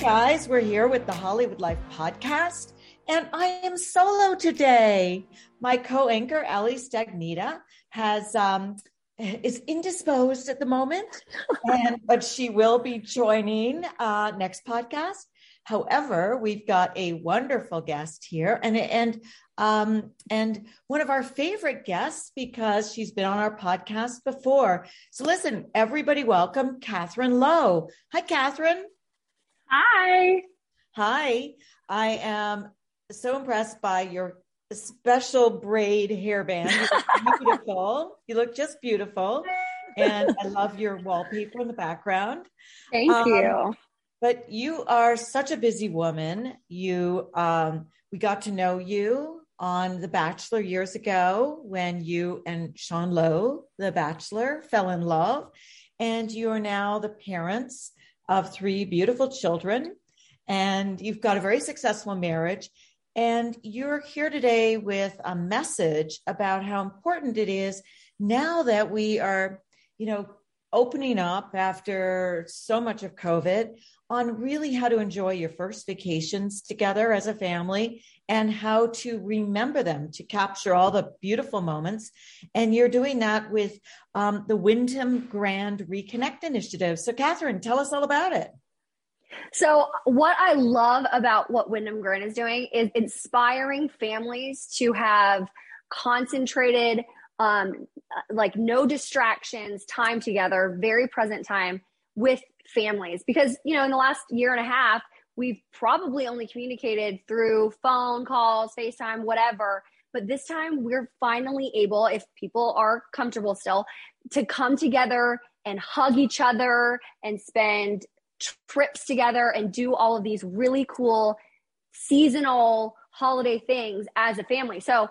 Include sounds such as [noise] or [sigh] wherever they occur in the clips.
Guys, we're here with the Hollywood Life podcast, and I am solo today. My co-anchor Ali Stagnita has um, is indisposed at the moment, and but she will be joining uh, next podcast. However, we've got a wonderful guest here, and and um, and one of our favorite guests because she's been on our podcast before. So listen, everybody, welcome Catherine Lowe. Hi, Catherine. Hi. Hi. I am so impressed by your special braid hairband. You look [laughs] beautiful. you look just beautiful. And I love your wallpaper in the background. Thank Um, you. But you are such a busy woman. You um we got to know you on The Bachelor years ago when you and Sean Lowe, the Bachelor, fell in love. And you are now the parents of three beautiful children. And you've got a very successful marriage. And you're here today with a message about how important it is now that we are, you know, opening up after so much of COVID on really how to enjoy your first vacations together as a family and how to remember them to capture all the beautiful moments. And you're doing that with um, the Wyndham Grand Reconnect Initiative. So, Catherine, tell us all about it. So, what I love about what Wyndham Grand is doing is inspiring families to have concentrated, um, like no distractions, time together, very present time with families. Because, you know, in the last year and a half, we've probably only communicated through phone calls, FaceTime, whatever. But this time, we're finally able, if people are comfortable still, to come together and hug each other and spend trips together and do all of these really cool seasonal holiday things as a family. So,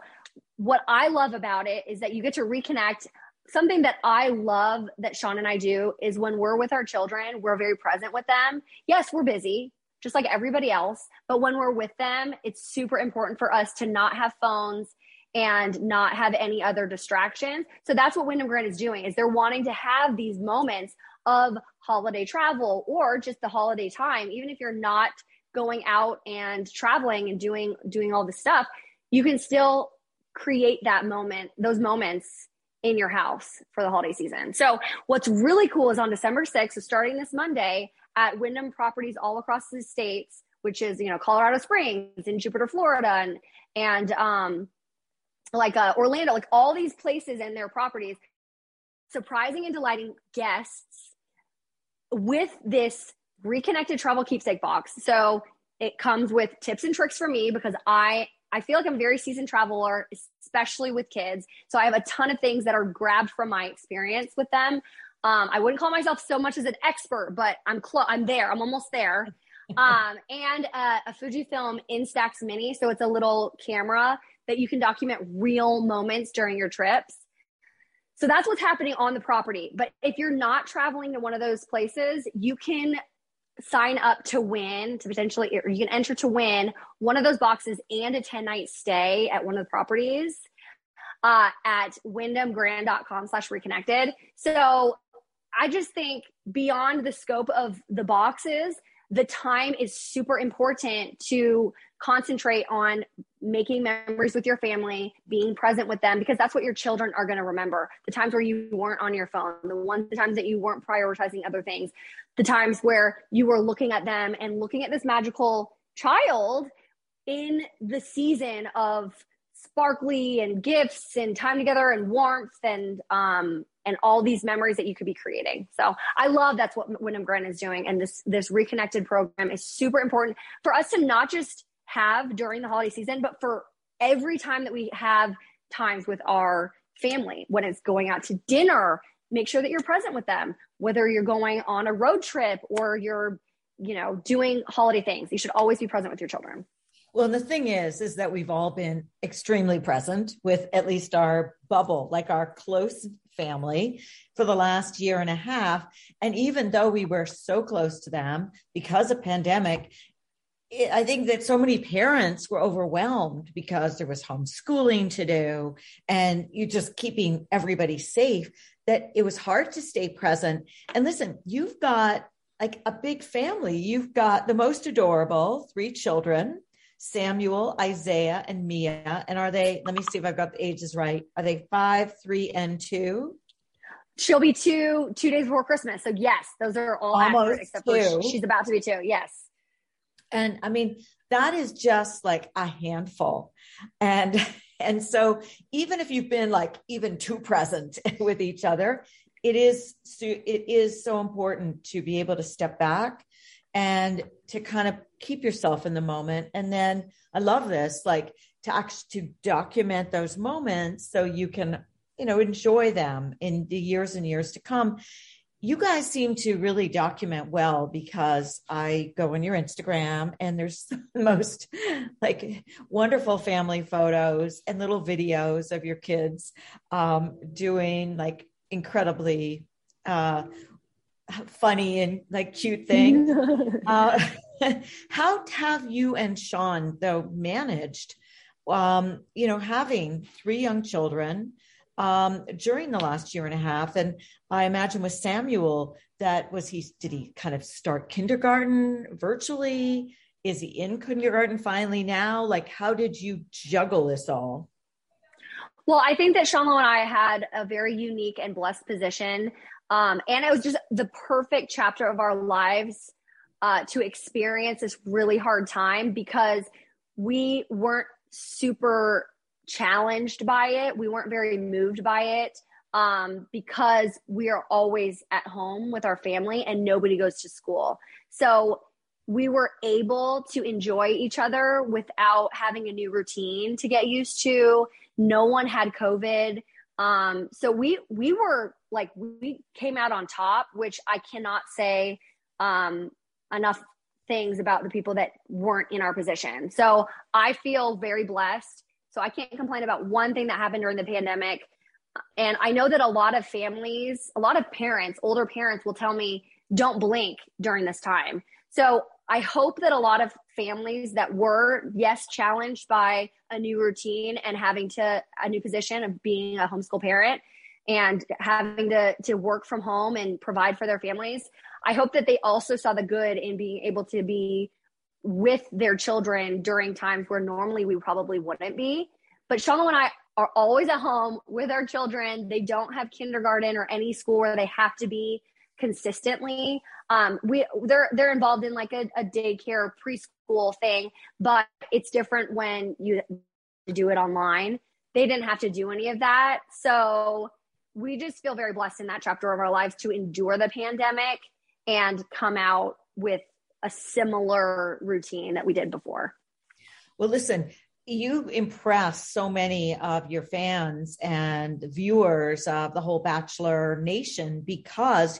what I love about it is that you get to reconnect. Something that I love that Sean and I do is when we're with our children, we're very present with them. Yes, we're busy, just like everybody else, but when we're with them, it's super important for us to not have phones and not have any other distractions. So that's what Wyndham Grand is doing is they're wanting to have these moments of holiday travel or just the holiday time even if you're not going out and traveling and doing doing all this stuff you can still create that moment those moments in your house for the holiday season so what's really cool is on december 6th so starting this monday at wyndham properties all across the states which is you know colorado springs and jupiter florida and and um like uh, orlando like all these places and their properties surprising and delighting guests with this reconnected travel keepsake box. So it comes with tips and tricks for me because I I feel like I'm a very seasoned traveler, especially with kids. So I have a ton of things that are grabbed from my experience with them. Um, I wouldn't call myself so much as an expert, but I'm close. I'm there. I'm almost there. [laughs] Um, and uh, a Fujifilm Instax Mini, so it's a little camera that you can document real moments during your trips. So that's what's happening on the property. But if you're not traveling to one of those places, you can sign up to win to potentially or you can enter to win one of those boxes and a 10 night stay at one of the properties uh, at wyndhamgrand.com slash reconnected. So i just think beyond the scope of the boxes the time is super important to concentrate on making memories with your family, being present with them, because that's what your children are going to remember. The times where you weren't on your phone, the ones, the times that you weren't prioritizing other things, the times where you were looking at them and looking at this magical child in the season of sparkly and gifts and time together and warmth and um and all these memories that you could be creating. So I love that's what Wyndham Grand is doing. And this this reconnected program is super important for us to not just have during the holiday season, but for every time that we have times with our family, when it's going out to dinner, make sure that you're present with them, whether you're going on a road trip or you're, you know, doing holiday things. You should always be present with your children. Well, the thing is, is that we've all been extremely present with at least our bubble, like our close family for the last year and a half. And even though we were so close to them because of pandemic, I think that so many parents were overwhelmed because there was homeschooling to do and you just keeping everybody safe that it was hard to stay present. And listen, you've got like a big family. You've got the most adorable three children Samuel, Isaiah, and Mia. And are they, let me see if I've got the ages right. Are they five, three, and two? She'll be two two days before Christmas. So yes, those are all Almost except two. for she's about to be two. Yes. And I mean, that is just like a handful. And and so even if you've been like even too present [laughs] with each other, it is it is so important to be able to step back and to kind of keep yourself in the moment. And then i love this like to actually to document those moments so you can you know enjoy them in the years and years to come. You guys seem to really document well because I go on your Instagram and there's [laughs] the most like wonderful family photos and little videos of your kids um, doing like incredibly uh, funny and like cute thing. [laughs] uh, [laughs] how have you and Sean though managed, um, you know, having three young children? um, during the last year and a half. And I imagine with Samuel, that was he, did he kind of start kindergarten virtually? Is he in kindergarten finally now? Like, how did you juggle this all? Well, I think that Sean Lowe and I had a very unique and blessed position. Um, and it was just the perfect chapter of our lives uh, to experience this really hard time because we weren't super challenged by it. We weren't very moved by it um, because we are always at home with our family and nobody goes to school. So we were able to enjoy each other without having a new routine to get used to. No one had COVID. Um, so we we were like we came out on top, which I cannot say um, enough things about the people that weren't in our position. So I feel very blessed so I can't complain about one thing that happened during the pandemic. And I know that a lot of families, a lot of parents, older parents will tell me, don't blink during this time. So I hope that a lot of families that were, yes, challenged by a new routine and having to a new position of being a homeschool parent and having to to work from home and provide for their families, I hope that they also saw the good in being able to be with their children during times where normally we probably wouldn't be. But Sean Lowe and I are always at home with our children. They don't have kindergarten or any school where they have to be consistently. Um, we they're they're involved in like a, a daycare preschool thing, but it's different when you do it online. They didn't have to do any of that, so we just feel very blessed in that chapter of our lives to endure the pandemic and come out with a similar routine that we did before. Well, listen, you impress so many of your fans and viewers of the whole Bachelor Nation because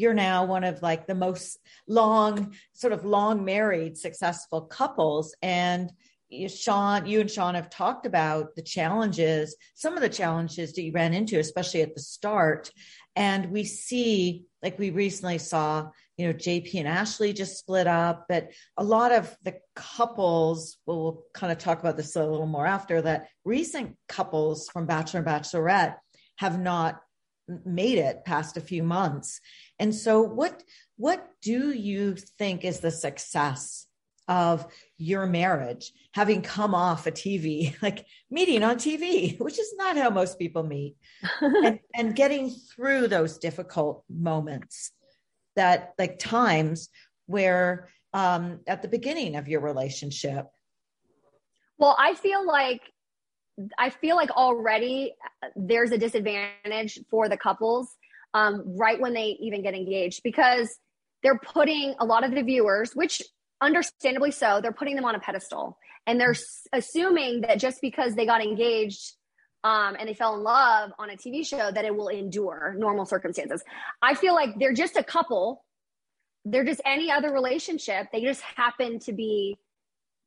you're now one of like the most long, sort of long married, successful couples. And you, Sean, you and Sean have talked about the challenges, some of the challenges that you ran into, especially at the start. And we see, like we recently saw, you know, JP and Ashley just split up, but a lot of the couples, well, we'll kind of talk about this a little more after that recent couples from Bachelor and Bachelorette have not made it past a few months. And so what what do you think is the success of your marriage having come off a TV, [laughs] like meeting on TV, which is not how most people meet, [laughs] and, and getting through those difficult moments? that like times where um, at the beginning of your relationship? Well, I feel like I feel like already there's a disadvantage for the couples um, right when they even get engaged because they're putting a lot of the viewers, which understandably so, they're putting them on a pedestal and they're assuming that just because they got engaged um, and they fell in love on a TV show that it will endure normal circumstances. I feel like they're just a couple. They're just any other relationship. They just happen to be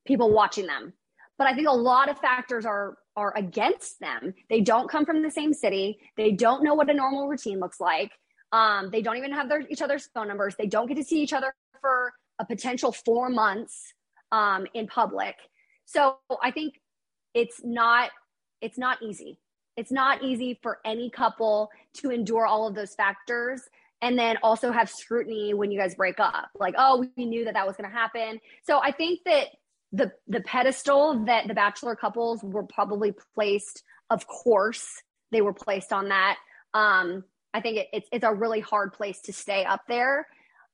people watching them. But I think a lot of factors are are against them. They don't come from the same city. They don't know what a normal routine looks like. Um, they don't even have their each other's phone numbers. They don't get to see each other for a potential four months um, in public. So I think it's not it's not easy. It's not easy for any couple to endure all of those factors and then also have scrutiny when you guys break up. Like, oh, we knew that that was going to happen. So I think that the the pedestal that the bachelor couples were probably placed of course they were placed on that. Um i think it, it's it's a really hard place to stay up there.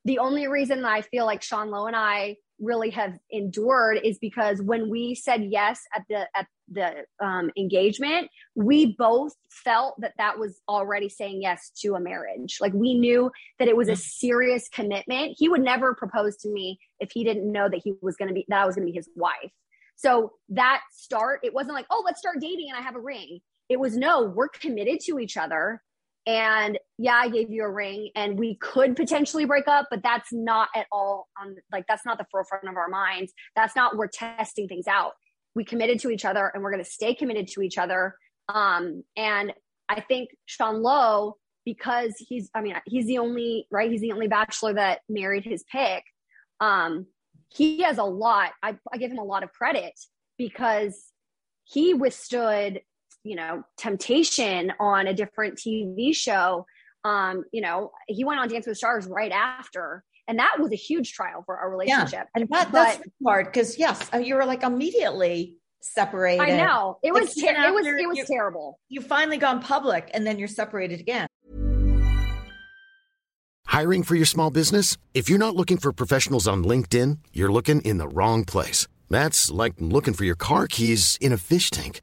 The only reason that i feel like sean lowe and i really have endured is because when we said yes at the at the um, engagement we both felt that that was already saying yes to a marriage. Like we knew that it was a serious commitment. He would never propose to me if he didn't know that he was going to be that I was going to be his wife. So that start it wasn't like oh let's start dating and i have a ring. It was no we're committed to each other and yeah i gave you a ring and we could potentially break up but that's not at all on like that's not the forefront of our minds. That's not we're testing things out we committed to each other and we're going to stay committed to each other. Um and i think sean lowe because he's i mean he's the only right he's the only bachelor that married his pick um he has a lot i, I give him a lot of credit because he withstood you know temptation on a different tv show. Um you know he went on dance with stars right after and that was a huge trial for our relationship. Yeah. and that, that's but, hard because yes uh, you were like immediately separated. I know. It was ter- it was it was you, terrible. you finally gone public and then you're separated again. Hiring for your small business? If you're not looking for professionals on linkedin you're looking in the wrong place. That's like looking for your car keys in a fish tank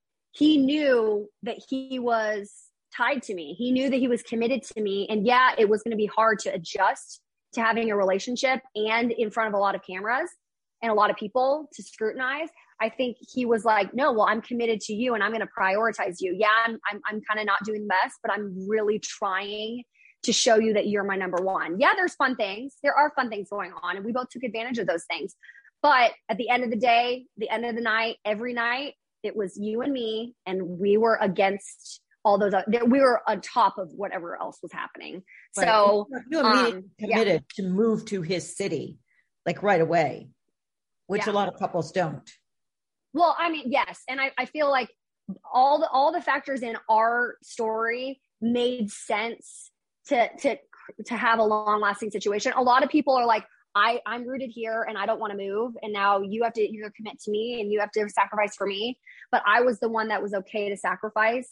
he knew that he was tied to me. He knew that he was committed to me. And yeah, it was going to be hard to adjust to having a relationship and in front of a lot of cameras and a lot of people to scrutinize. I think he was like, no, well, I'm committed to you and I'm going to prioritize you. Yeah, I'm, I'm, I'm kind of not doing the best, but I'm really trying to show you that you're my number one. Yeah, there's fun things. There are fun things going on, and we both took advantage of those things. But at the end of the day, the end of the night, every night, it was you and me, and we were against all those. We were on top of whatever else was happening. Right. So you immediately um, committed yeah. to move to his city, like right away, which yeah. a lot of couples don't. Well, I mean, yes, and I, I feel like all the all the factors in our story made sense to to to have a long lasting situation. A lot of people are like, I, I'm rooted here and I don't want to move. And now you have to either commit to me and you have to sacrifice for me. But I was the one that was okay to sacrifice.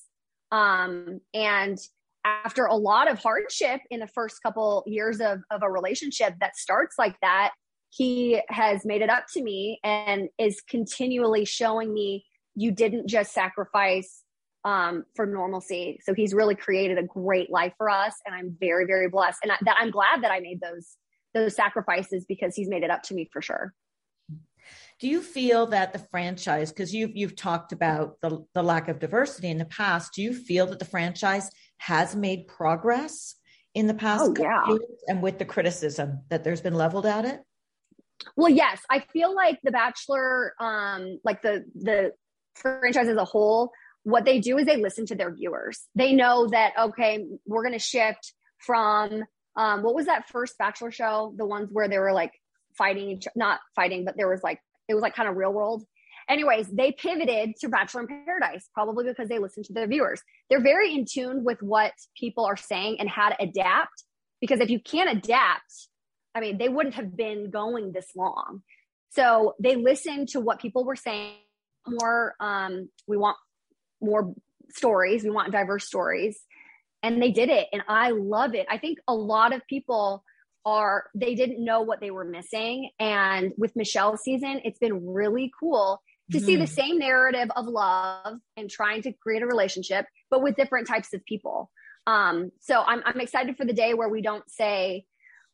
Um, and after a lot of hardship in the first couple years of, of a relationship that starts like that, he has made it up to me and is continually showing me you didn't just sacrifice um, for normalcy. So he's really created a great life for us. And I'm very, very blessed. And I, that I'm glad that I made those those sacrifices because he's made it up to me for sure. Do you feel that the franchise, because you've you've talked about the, the lack of diversity in the past, do you feel that the franchise has made progress in the past oh, yeah. years and with the criticism that there's been leveled at it? Well, yes. I feel like The Bachelor, um, like the the franchise as a whole, what they do is they listen to their viewers. They know that okay, we're gonna shift from um, what was that first Bachelor show? The ones where they were like fighting each, not fighting, but there was like it was like kind of real world. anyways, they pivoted to Bachelor in Paradise, probably because they listened to their viewers. They're very in tune with what people are saying and how to adapt. Because if you can't adapt, I mean, they wouldn't have been going this long. So they listened to what people were saying. More, um, we want more stories. We want diverse stories, and they did it, and I love it. I think a lot of people are they didn't know what they were missing, and with Michelle's season, it's been really cool to mm-hmm. see the mm-hmm. same narrative of love and trying to create a relationship, but with different types of people. Um, so I'm, I'm excited for the day where we don't say,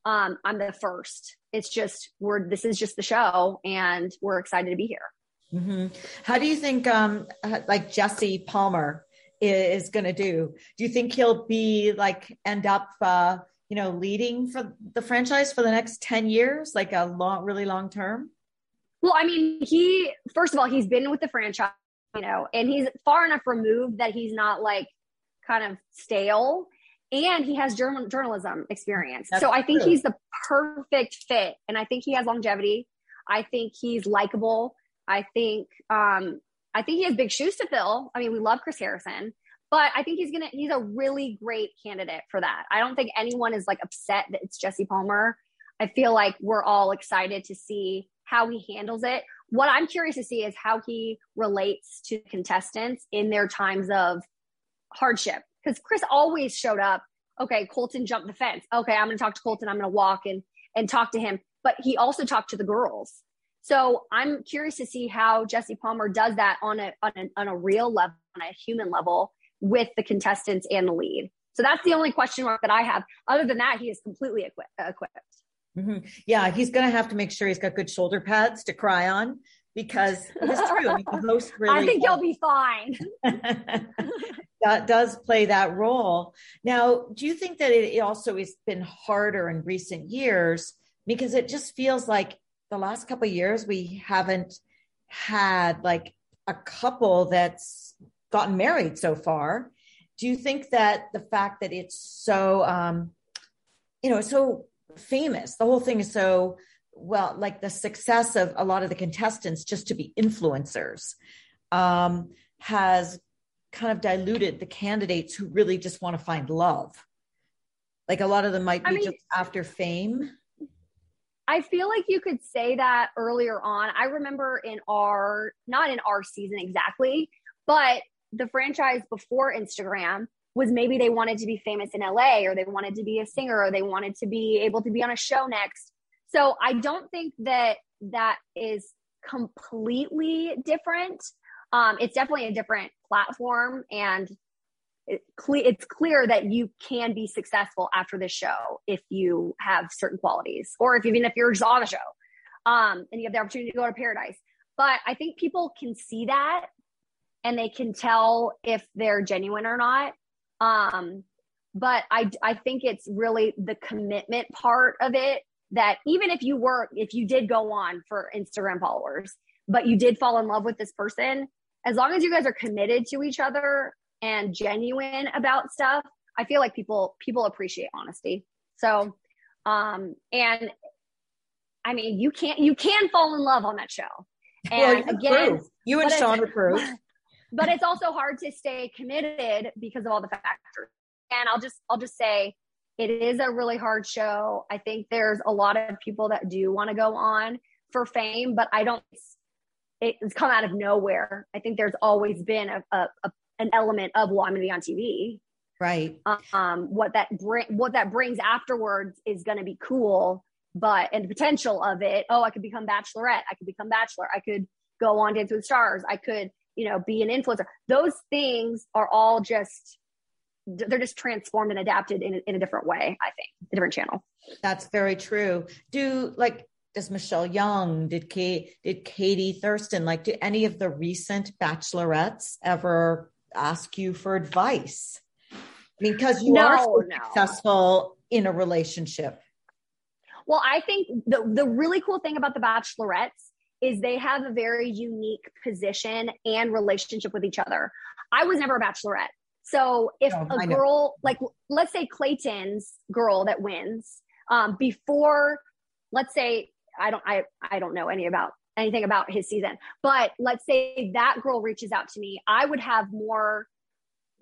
um, I'm the first. It's just we're this is just the show, and we're excited to be here. Mm-hmm. How do you think, um, like Jesse Palmer is, going to do? Do you think he'll be like end up, uh, you know, leading for the franchise for the next ten years, like a long, really long term? Well, I mean, he first of all, he's been with the franchise, you know, and he's far enough removed that he's not like kind of stale and he has journal- journalism experience. That's so I think true. he's the perfect fit. And I think he has longevity. I think he's likable. I think um, I think he has big shoes to fill. I mean, we love Chris Harrison, but I think he's gonna he's a really great candidate for that. I don't think anyone is like upset that it's Jesse Palmer. I feel like we're all excited to see how he handles it. What I'm curious to see is how he relates to contestants in their times of hardship because Chris always showed up. Okay, Colton jumped the fence. Okay, I'm to talk to Colton. I'm to walk and and talk to him. But he also talked to the girls. So I'm curious to see how Jesse Palmer does that on a on a, on a real level, on a human level, with the contestants and the lead. So that's the only question mark that I have. Other than that, he is completely equipped. equipped. Mm-hmm. Yeah, he's going to have to make sure he's got good shoulder pads to cry on because it's true. I, mean, [laughs] really. I think he'll be fine. [laughs] that does play that role. Now, do you think that it also has been harder in recent years because it just feels like the last couple years we haven't had like a couple that's gotten married so far. Do you think that the fact that it's so, um, you know, so famous, the whole thing is so well, like the success of a lot of the contestants just to be influencers um, has kind of diluted the candidates who really just want to find love. Like a lot of them might be I mean, just after fame. I feel like you could say that earlier on. I remember in our, not in our season exactly, but the franchise before Instagram was maybe they wanted to be famous in LA or they wanted to be a singer or they wanted to be able to be on a show next. So I don't think that that is completely different. Um, it's definitely a different platform and it's clear that you can be successful after this show if you have certain qualities or if even if you're just on the show um, and you have the opportunity to go to paradise. But i think people can see that and they can tell if they're genuine or not. Um, but I, I think it's really the commitment part of it that even if you were if you did go on for instagram followers but you did fall in love with this person as long as you guys are committed to each other and genuine about stuff i feel like people people appreciate honesty. So um and i mean you can't you can fall in love on that show. [laughs] And well, again prove. you and sean are proof but it's also hard to stay committed because of all the factors. And i'll just i'll just say it is a really hard show. I think there's a lot of people that do want to go on for fame but i don't it's come out of nowhere. I think there's always been a, a, a an element of well, I'm going to be on TV, right? Um, what that bring what that brings afterwards is going to be cool, but and the potential of it. Oh, I could become Bachelorette. I could become Bachelor. I could go on Dance with Stars. I could you know be an influencer. Those things are all just they're just transformed and adapted in, in a different way i think a different channel that's very true do like does Michelle Young, did Kate, did Katie Thurston, like, do any of the recent bachelorettes ever ask you for advice? I mean, because you no, are so no. successful in a relationship. Well, I think the the really cool thing about the bachelorettes is they have a very unique position and relationship with each other. I was never a bachelorette. So if oh, a girl, like let's say Clayton's girl that wins, um, before, let's say I don't I I don't know any about anything about his season. But let's say that girl reaches out to me, I would have more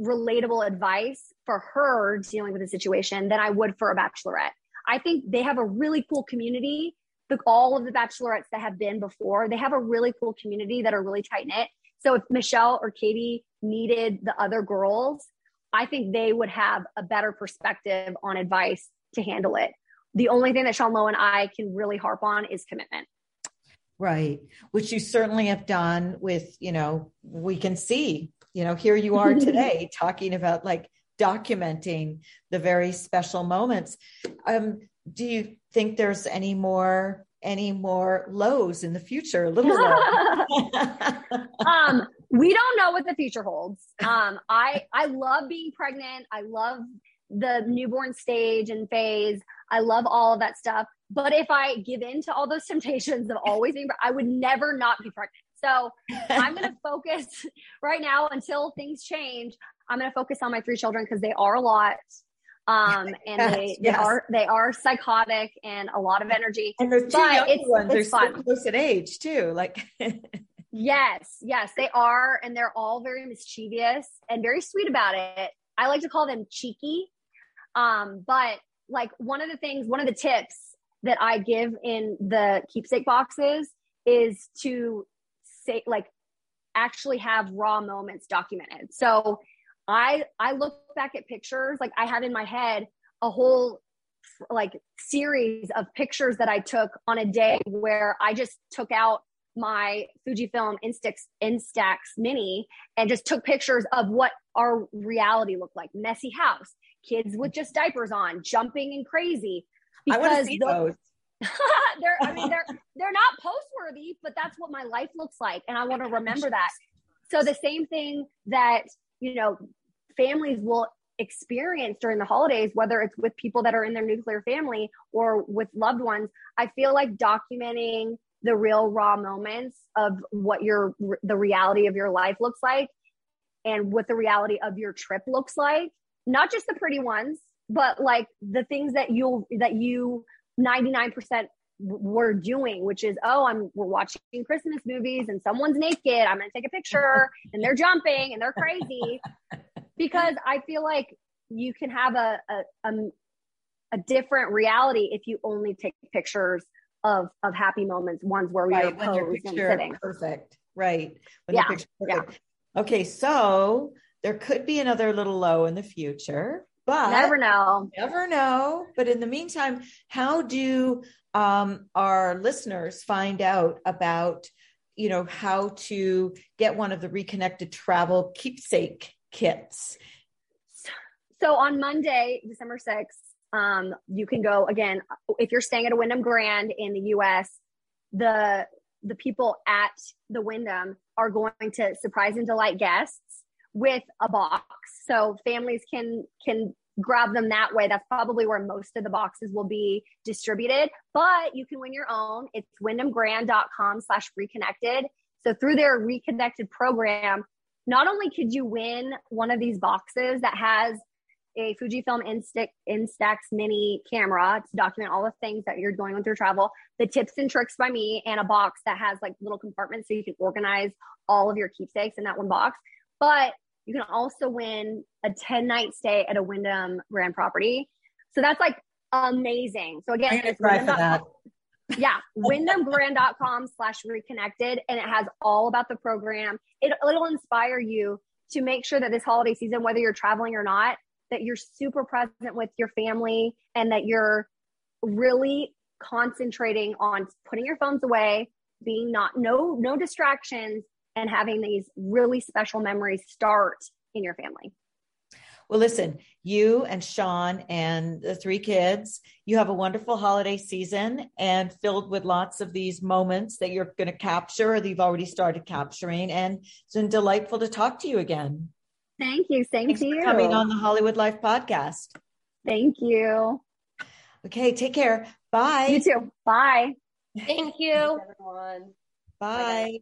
relatable advice for her dealing with the situation than I would for a bachelorette. I think they have a really cool community. The, all of the bachelorettes that have been before, they have a really cool community that are really tight knit. So if Michelle or Katie needed the other girls, I think they would have a better perspective on advice to handle it. The only thing that Sean Lowe and I can really harp on is commitment. Right. Which you certainly have done with, you know, we can see, you know, here you are [laughs] today talking about like documenting the very special moments. Um, do you think there's any more any more lows in the future? A little [laughs] um, we don't know what the future holds. Um, I I love being pregnant. I love the newborn stage and phase. I love all of that stuff. But if I give in to all those [laughs] temptations of always being, I would never not be pregnant. So I'm going [laughs] to focus right now until things change. I'm going to focus on my three children because they are a lot. Um, [laughs] and yes, they, they yes. are, they are psychotic and a lot of energy. And those two young ones, they're fun. so close in age too. Like, yes, yes, they are. And they're all very mischievous and very sweet about it. I like to call them cheeky. Um, but like one of the things, one of the tips that I give in the keepsake boxes is to say, like, actually have raw moments documented. So I I look back at pictures like I have in my head a whole like series of pictures that I took on a day where I just took out my Fujifilm Instax Instax Mini and just took pictures of what our reality looked like. Messy house, kids with just diapers on, jumping and crazy. Because those. [laughs] they're I mean they're they're not post worthy, but that's what my life looks like. And I want to remember that. So the same thing that you know, families will experience during the holidays, whether it's with people that are in their nuclear family or with loved ones, I feel like documenting the real raw moments of what your the reality of your life looks like and what the reality of your trip looks like not just the pretty ones but like the things that you'll that you 99% we're doing, which is, oh, I'm we're watching Christmas movies and someone's naked. I'm gonna take a picture [laughs] and they're jumping and they're crazy. [laughs] because I feel like you can have a a, a a, different reality if you only take pictures of of happy moments, ones where right, you're posed and sitting. Perfect. Right. When yeah. yeah. Okay, so there could be another little low in the future but never know. never know. But in the meantime how do um, our listeners find out about you know how to get one of the reconnected travel keepsake kits? So on monday december 6th um, you can go again if you're staying at a wyndham grand in the us the the people at the wyndham are going to surprise and delight guests with a box so families can can grab them that way. That's probably where most of the boxes will be distributed, but you can win your own. It's wyndhamgrand.com slash reconnected. So through their reconnected program, not only could you win one of these boxes that has a Fujifilm Instax, Instax mini camera to document all the things that you're doing with your travel, the tips and tricks by me, and a box that has like little compartments so you can organize all of your keepsakes in that one box. But you can also win a 10 night stay at a Wyndham Grand property. So that's like amazing. So again, it's yeah, wyndhamgrand.com slash reconnected. And it has all about the program. It, it'll inspire you to make sure that this holiday season, whether you're traveling or not, that you're super present with your family and that you're really concentrating on putting your phones away, being not no no distractions and having these really special memories start in your family. Well, listen, you and Sean and the three kids, you have a wonderful holiday season and filled with lots of these moments that you're going to capture or that you've already started capturing. And it's been delightful to talk to you again. Thank you. Same Thanks to you. coming on the Hollywood Life podcast. Thank you. Okay, take care. Bye. You too. Bye. Thank you. Bye.